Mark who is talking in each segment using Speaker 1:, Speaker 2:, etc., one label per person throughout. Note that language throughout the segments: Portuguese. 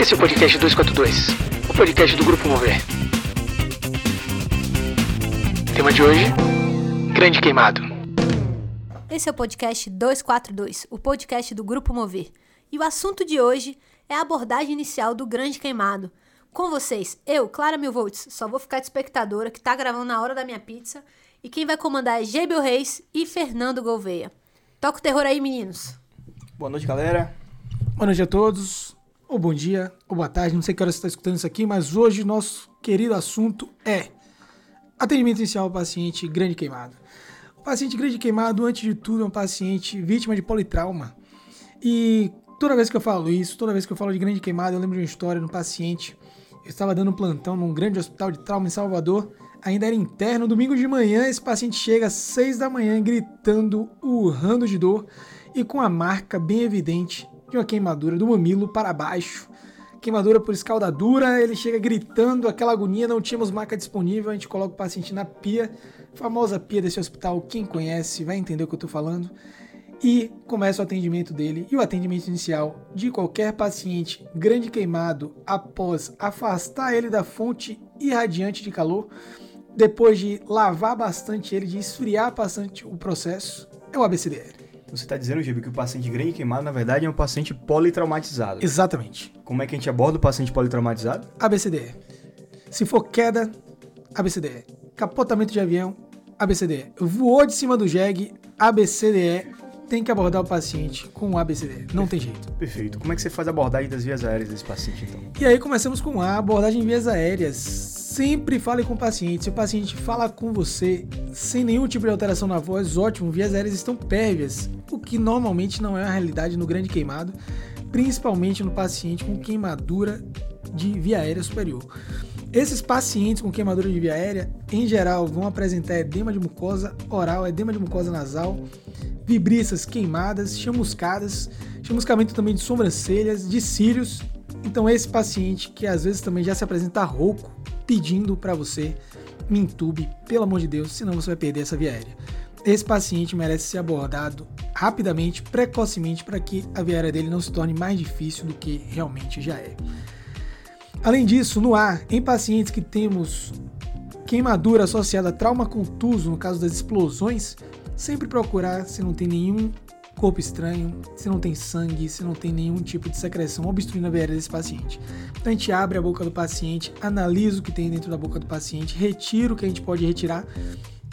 Speaker 1: Esse é o podcast 242, o podcast do Grupo Mover. Tema de hoje: Grande Queimado.
Speaker 2: Esse é o podcast 242, o podcast do Grupo Mover. E o assunto de hoje é a abordagem inicial do Grande Queimado. Com vocês, eu, Clara Milvolts, só vou ficar de espectadora que tá gravando na hora da minha pizza. E quem vai comandar é Gebel Reis e Fernando Gouveia. Toca o terror aí, meninos.
Speaker 3: Boa noite, galera.
Speaker 4: Boa noite a todos, ou bom dia, ou boa tarde, não sei que hora você está escutando isso aqui, mas hoje nosso querido assunto é atendimento inicial ao paciente grande queimado. O paciente grande queimado, antes de tudo, é um paciente vítima de politrauma. E toda vez que eu falo isso, toda vez que eu falo de grande queimado, eu lembro de uma história de um paciente. Eu estava dando um plantão num grande hospital de trauma em Salvador, ainda era interno. Domingo de manhã, esse paciente chega às seis da manhã gritando, urrando de dor e com a marca bem evidente de uma queimadura do mamilo para baixo. Queimadura por escaldadura, ele chega gritando, aquela agonia, não tínhamos marca disponível, a gente coloca o paciente na pia, famosa pia desse hospital, quem conhece vai entender o que eu estou falando, e começa o atendimento dele e o atendimento inicial de qualquer paciente grande queimado após afastar ele da fonte irradiante de calor, depois de lavar bastante ele, de esfriar bastante o processo, é o ABCDR.
Speaker 3: Você está dizendo, Gibi, que o paciente grande queimado, na verdade, é um paciente politraumatizado.
Speaker 4: Exatamente.
Speaker 3: Como é que a gente aborda o paciente politraumatizado?
Speaker 4: ABCDE. Se for queda, ABCDE. Capotamento de avião, ABCDE. Voou de cima do jegue, ABCDE. Tem que abordar o paciente com o ABCDE. Não tem jeito.
Speaker 3: Perfeito. Como é que você faz a abordagem das vias aéreas desse paciente, então?
Speaker 4: E aí começamos com a abordagem em vias aéreas. Sempre fale com o paciente. Se o paciente fala com você sem nenhum tipo de alteração na voz, ótimo, vias aéreas estão pérvias, o que normalmente não é a realidade no grande queimado, principalmente no paciente com queimadura de via aérea superior. Esses pacientes com queimadura de via aérea, em geral, vão apresentar edema de mucosa oral, edema de mucosa nasal, vibriças queimadas, chamuscadas, chamuscamento também de sobrancelhas, de cílios. Então, esse paciente que às vezes também já se apresenta rouco, pedindo para você me entube, pelo amor de Deus, senão você vai perder essa via aérea. Esse paciente merece ser abordado rapidamente, precocemente, para que a via aérea dele não se torne mais difícil do que realmente já é. Além disso, no ar, em pacientes que temos queimadura associada a trauma contuso, no caso das explosões, sempre procurar se não tem nenhum corpo estranho, se não tem sangue, se não tem nenhum tipo de secreção obstruindo a veia desse paciente. Então a gente abre a boca do paciente, analisa o que tem dentro da boca do paciente, retira o que a gente pode retirar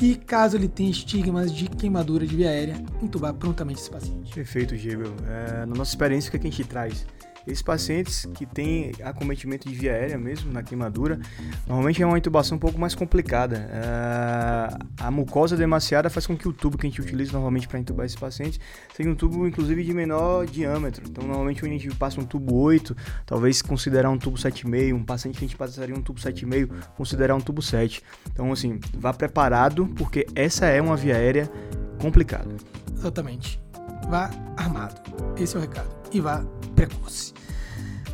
Speaker 4: e caso ele tenha estigmas de queimadura de via aérea, entubar prontamente esse paciente.
Speaker 3: Perfeito, Gibel. É, na nossa experiência, o que a gente traz? Esses pacientes que têm acometimento de via aérea mesmo, na queimadura, normalmente é uma intubação um pouco mais complicada. Uh, a mucosa demasiada faz com que o tubo que a gente utiliza normalmente para intubar esses pacientes seja um tubo, inclusive, de menor diâmetro. Então, normalmente, quando a gente passa um tubo 8, talvez considerar um tubo 7,5, um paciente que a gente passaria um tubo 7,5, considerar um tubo 7. Então, assim, vá preparado, porque essa é uma via aérea complicada.
Speaker 4: Exatamente. Vá armado. Esse é o recado. E vá precoce.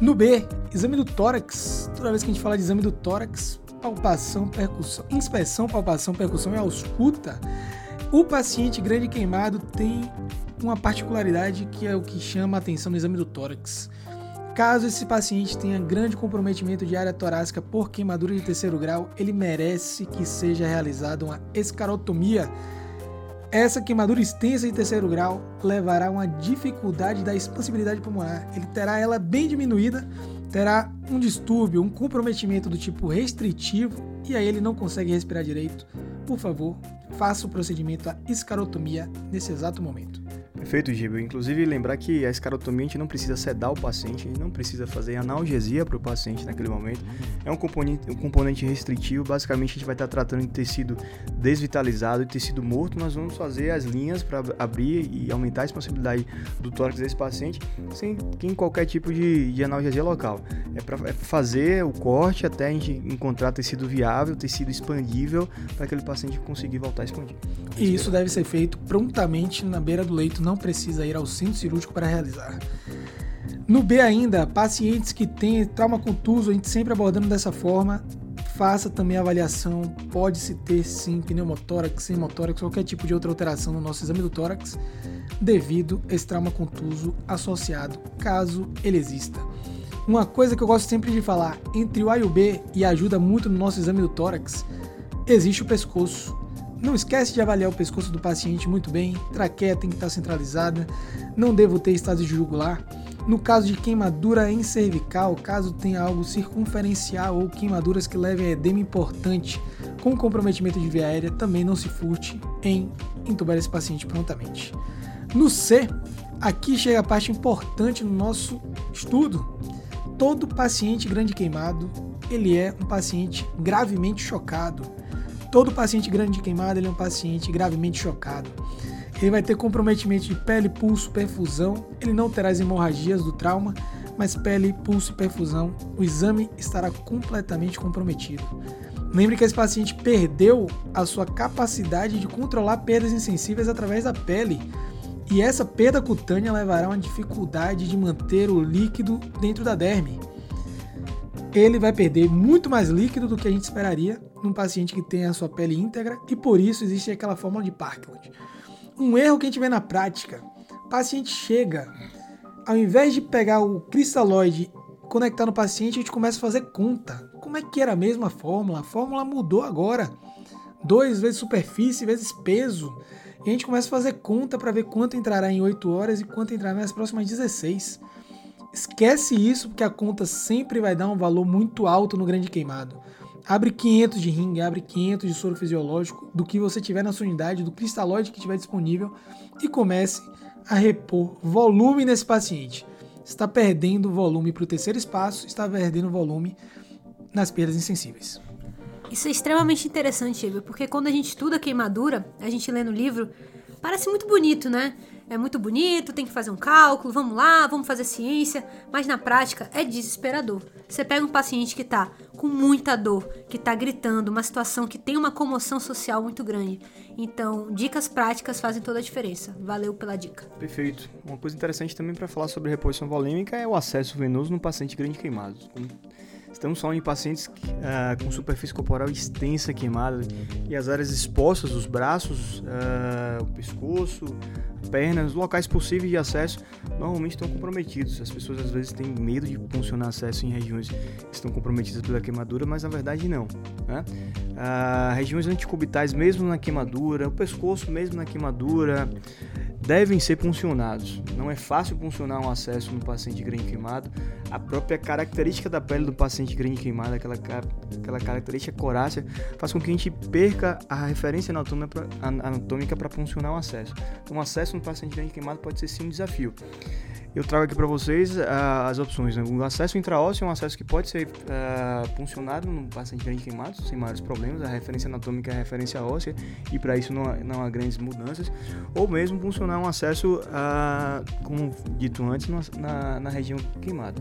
Speaker 4: No B, exame do tórax. Toda vez que a gente fala de exame do tórax, palpação, percussão, inspeção, palpação, percussão e ausculta, o paciente grande queimado tem uma particularidade que é o que chama a atenção no exame do tórax. Caso esse paciente tenha grande comprometimento de área torácica por queimadura de terceiro grau, ele merece que seja realizada uma escarotomia essa queimadura extensa em terceiro grau levará a uma dificuldade da expansibilidade pulmonar. Ele terá ela bem diminuída, terá um distúrbio, um comprometimento do tipo restritivo e aí ele não consegue respirar direito. Por favor, faça o procedimento a escarotomia nesse exato momento.
Speaker 3: Perfeito, Gibel. Inclusive, lembrar que a escarotomia a gente não precisa sedar o paciente, a gente não precisa fazer analgesia para o paciente naquele momento. É um componente, um componente restritivo. Basicamente, a gente vai estar tratando de tecido desvitalizado e tecido morto. Nós vamos fazer as linhas para abrir e aumentar a expansibilidade do tórax desse paciente sem qualquer tipo de, de analgesia local. É para é fazer o corte até a gente encontrar tecido viável, tecido expandível, para aquele paciente conseguir voltar a expandir.
Speaker 4: E isso deve ser feito prontamente na beira do leito não precisa ir ao centro cirúrgico para realizar. No B ainda, pacientes que têm trauma contuso, a gente sempre abordando dessa forma, faça também a avaliação, pode-se ter sim pneumotórax, hemotórax, qualquer tipo de outra alteração no nosso exame do tórax, devido a esse trauma contuso associado, caso ele exista. Uma coisa que eu gosto sempre de falar, entre o A e o B, e ajuda muito no nosso exame do tórax, existe o pescoço. Não esquece de avaliar o pescoço do paciente muito bem, traqueia tem que estar centralizada, não devo ter estado de jugular. No caso de queimadura em cervical, caso tenha algo circunferencial ou queimaduras que levem a edema importante com comprometimento de via aérea, também não se furte em entubar esse paciente prontamente. No C, aqui chega a parte importante no nosso estudo. Todo paciente grande queimado, ele é um paciente gravemente chocado. Todo paciente grande queimado, ele é um paciente gravemente chocado ele vai ter comprometimento de pele, pulso, perfusão. Ele não terá as hemorragias do trauma, mas pele, pulso e perfusão, o exame estará completamente comprometido. Lembre que esse paciente perdeu a sua capacidade de controlar perdas insensíveis através da pele. E essa perda cutânea levará a uma dificuldade de manter o líquido dentro da derme. Ele vai perder muito mais líquido do que a gente esperaria num paciente que tem a sua pele íntegra e por isso existe aquela fórmula de Parkland. Um erro que a gente vê na prática. O paciente chega, ao invés de pegar o cristalóide conectar no paciente, a gente começa a fazer conta. Como é que era a mesma fórmula? A fórmula mudou agora. 2 vezes superfície vezes peso. E a gente começa a fazer conta para ver quanto entrará em 8 horas e quanto entrará nas próximas 16. Esquece isso, porque a conta sempre vai dar um valor muito alto no grande queimado. Abre 500 de ringue, abre 500 de soro fisiológico do que você tiver na sua unidade, do cristalóide que tiver disponível e comece a repor volume nesse paciente. Está perdendo volume para o terceiro espaço, está perdendo volume nas perdas insensíveis.
Speaker 2: Isso é extremamente interessante, Igor, porque quando a gente estuda queimadura, a gente lê no livro, parece muito bonito, né? É muito bonito, tem que fazer um cálculo, vamos lá, vamos fazer ciência, mas na prática é desesperador. Você pega um paciente que está com muita dor, que está gritando, uma situação que tem uma comoção social muito grande. Então, dicas práticas fazem toda a diferença. Valeu pela dica.
Speaker 3: Perfeito. Uma coisa interessante também para falar sobre reposição volêmica é o acesso venoso no paciente grande queimado. Estamos falando em pacientes uh, com superfície corporal extensa queimada e as áreas expostas, os braços, uh, o pescoço, pernas, locais possíveis de acesso normalmente estão comprometidos. As pessoas às vezes têm medo de funcionar acesso em regiões que estão comprometidas pela queimadura, mas na verdade não. Né? Uh, regiões anticubitais, mesmo na queimadura, o pescoço, mesmo na queimadura, devem ser puncionados. Não é fácil puncionar um acesso no paciente grande queimado. A própria característica da pele do paciente grande queimado, aquela, aquela característica corácea, faz com que a gente perca a referência anatômica para puncionar um acesso. Então, um acesso no paciente grande queimado pode ser sim um desafio eu trago aqui para vocês uh, as opções. Né? O acesso intraósseo é um acesso que pode ser uh, funcionado no paciente grande queimado, sem maiores problemas. A referência anatômica é a referência óssea e para isso não há, não há, grandes mudanças. Ou mesmo funcionar um acesso, uh, como dito antes, na, na região queimada.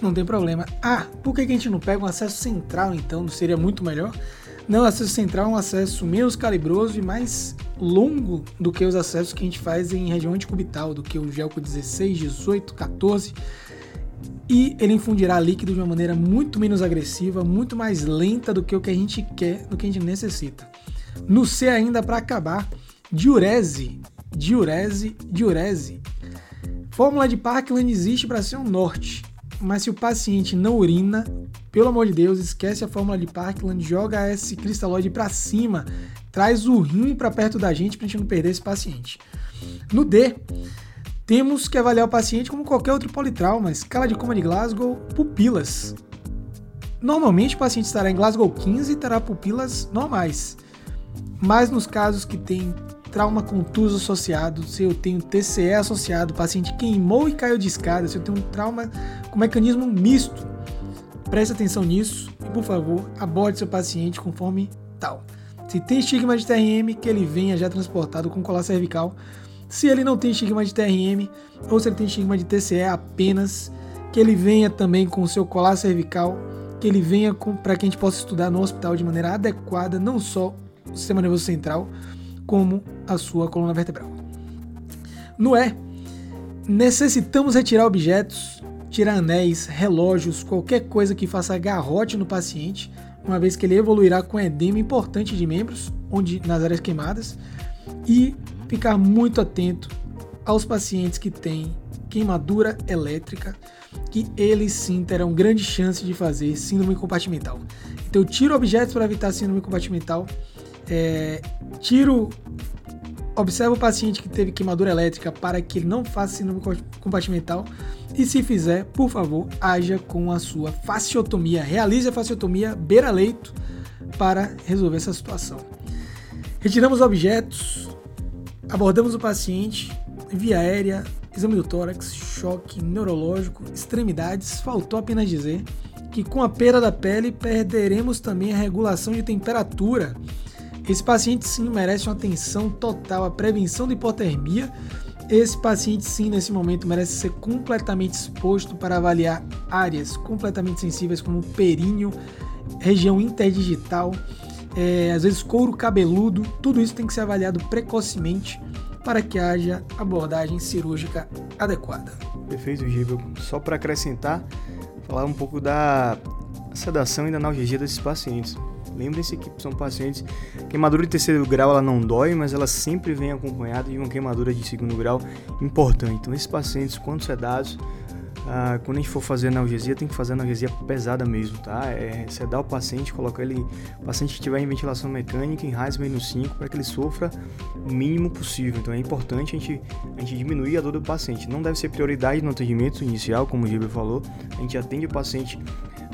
Speaker 4: Não tem problema. Ah, por que a gente não pega um acesso central então? Não seria muito melhor? Não, o acesso central é um acesso menos calibroso e mais longo do que os acessos que a gente faz em região anticubital, do que o Gelco 16, 18, 14. E ele infundirá líquido de uma maneira muito menos agressiva, muito mais lenta do que o que a gente quer, do que a gente necessita. No C ainda para acabar, diurese, diurese, diurese. Fórmula de Parkland existe para ser um norte, mas se o paciente não urina, pelo amor de Deus, esquece a fórmula de Parkland, joga esse cristalóide para cima, traz o rim para perto da gente para a gente não perder esse paciente. No D, temos que avaliar o paciente como qualquer outro politrauma, escala de coma de Glasgow, pupilas. Normalmente o paciente estará em Glasgow 15 e terá pupilas normais. Mas nos casos que tem trauma contuso associado, se eu tenho TCE associado, o paciente queimou e caiu de escada, se eu tenho um trauma com mecanismo misto, preste atenção nisso e, por favor, aborde seu paciente conforme tal. Se tem estigma de TRM, que ele venha já transportado com colar cervical. Se ele não tem estigma de TRM, ou se ele tem estigma de TCE apenas, que ele venha também com seu colar cervical, que ele venha para que a gente possa estudar no hospital de maneira adequada, não só o sistema nervoso central, como a sua coluna vertebral. No E, necessitamos retirar objetos, tirar anéis, relógios, qualquer coisa que faça garrote no paciente, uma vez que ele evoluirá com edema importante de membros, onde nas áreas queimadas, e ficar muito atento aos pacientes que têm queimadura elétrica. que eles sim terão grande chance de fazer síndrome compartimental. Então tiro objetos para evitar síndrome compartimental, é, tiro observa o paciente que teve queimadura elétrica para que ele não faça síndrome compartimental e se fizer, por favor, haja com a sua fasciotomia, realize a fasciotomia beira-leito para resolver essa situação. Retiramos objetos, abordamos o paciente, via aérea, exame do tórax, choque neurológico, extremidades, faltou apenas dizer que com a perda da pele perderemos também a regulação de temperatura. Esse paciente sim merece uma atenção total à prevenção de hipotermia. Esse paciente sim, nesse momento, merece ser completamente exposto para avaliar áreas completamente sensíveis como períneo, região interdigital, é, às vezes couro cabeludo, tudo isso tem que ser avaliado precocemente para que haja abordagem cirúrgica adequada.
Speaker 3: Perfeito, Gível. Só para acrescentar, falar um pouco da sedação e da analgesia desses pacientes. Lembrem-se que são pacientes. Queimadura de terceiro grau ela não dói, mas ela sempre vem acompanhada de uma queimadura de segundo grau importante. Então, esses pacientes, quando sedados, ah, quando a gente for fazer analgesia, tem que fazer analgesia pesada mesmo, tá? É sedar o paciente, colocar ele, o paciente que estiver em ventilação mecânica, em RAS menos 5, para que ele sofra o mínimo possível. Então é importante a gente, a gente diminuir a dor do paciente. Não deve ser prioridade no atendimento inicial, como o Gilber falou. A gente atende o paciente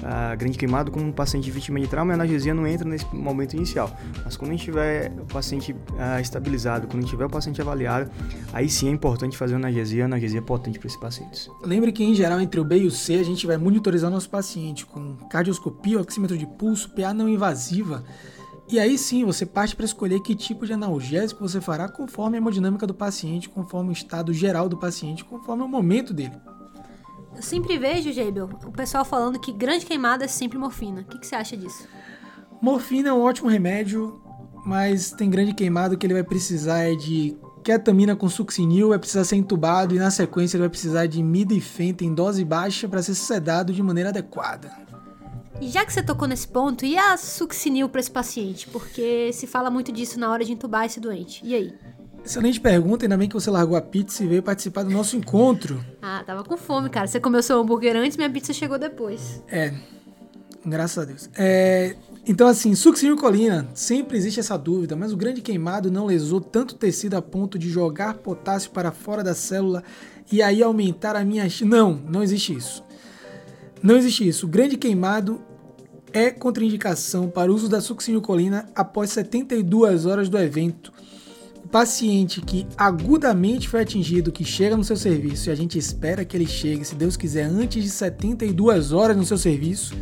Speaker 3: a grande queimado como um paciente vítima de trauma, a analgesia não entra nesse momento inicial. Mas quando a gente tiver o paciente ah, estabilizado, quando a gente tiver o paciente avaliado, aí sim é importante fazer analgesia, analgesia potente para esses pacientes.
Speaker 4: Lembre que em geral entre o B e o C a gente vai monitorizar nosso paciente com cardioscopia, oxímetro de pulso, PA não invasiva. E aí sim você parte para escolher que tipo de analgésico você fará conforme a hemodinâmica do paciente, conforme o estado geral do paciente, conforme o momento dele.
Speaker 2: Eu sempre vejo, Jabel, o pessoal falando que grande queimada é sempre morfina. O que, que você acha disso?
Speaker 4: Morfina é um ótimo remédio, mas tem grande queimado que ele vai precisar é de ketamina com succinil, vai precisar ser entubado e na sequência ele vai precisar de midifenta em dose baixa para ser sedado de maneira adequada.
Speaker 2: E já que você tocou nesse ponto, e a succinil para esse paciente? Porque se fala muito disso na hora de entubar esse doente. E aí?
Speaker 4: Excelente pergunta, ainda bem que você largou a pizza e veio participar do nosso encontro.
Speaker 2: Ah, tava com fome, cara. Você comeu seu hambúrguer antes, minha pizza chegou depois.
Speaker 4: É, graças a Deus. É, então, assim, succinilcolina, sempre existe essa dúvida, mas o grande queimado não lesou tanto tecido a ponto de jogar potássio para fora da célula e aí aumentar a minha. Não, não existe isso. Não existe isso. O grande queimado é contraindicação para o uso da succinilcolina após 72 horas do evento paciente que agudamente foi atingido, que chega no seu serviço e a gente espera que ele chegue, se Deus quiser, antes de 72 horas no seu serviço,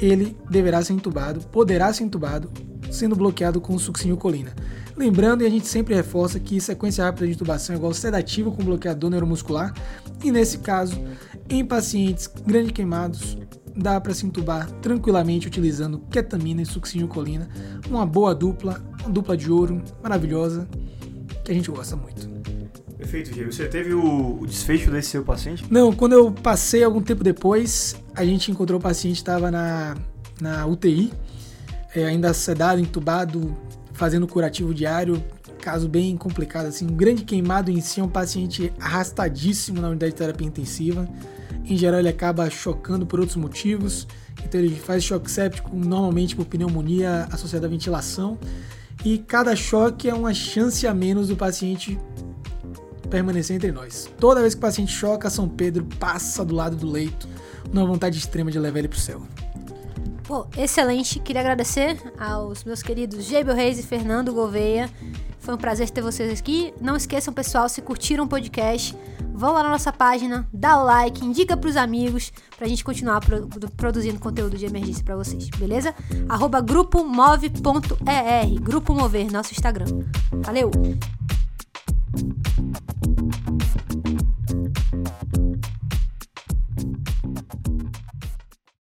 Speaker 4: ele deverá ser entubado, poderá ser entubado, sendo bloqueado com succinilcolina. Lembrando, e a gente sempre reforça que sequência rápida de intubação é igual sedativo com bloqueador neuromuscular, e nesse caso, em pacientes grande queimados, dá para se entubar tranquilamente utilizando ketamina e succinilcolina, uma boa dupla, uma dupla de ouro maravilhosa que a gente gosta muito.
Speaker 3: Perfeito, Diego. Você teve o, o, desfecho desse seu paciente?
Speaker 4: Não, quando eu passei algum tempo depois, a gente encontrou o paciente estava na, na UTI, é, ainda sedado, entubado, fazendo curativo diário, caso bem complicado, assim, um grande queimado em si, é um paciente arrastadíssimo na unidade de terapia intensiva. Em geral, ele acaba chocando por outros motivos, então ele faz choque séptico normalmente por pneumonia associada à ventilação e cada choque é uma chance a menos do paciente permanecer entre nós. Toda vez que o paciente choca, São Pedro passa do lado do leito, numa vontade extrema de levar ele pro céu.
Speaker 2: Pô, excelente. Queria agradecer aos meus queridos Gebel Reis e Fernando Gouveia. Foi um prazer ter vocês aqui. Não esqueçam, pessoal, se curtiram o podcast, vão lá na nossa página, dá o like, indica pros amigos pra gente continuar pro, produzindo conteúdo de emergência para vocês, beleza? Arroba grupomove.er, Grupo Mover, nosso Instagram. Valeu!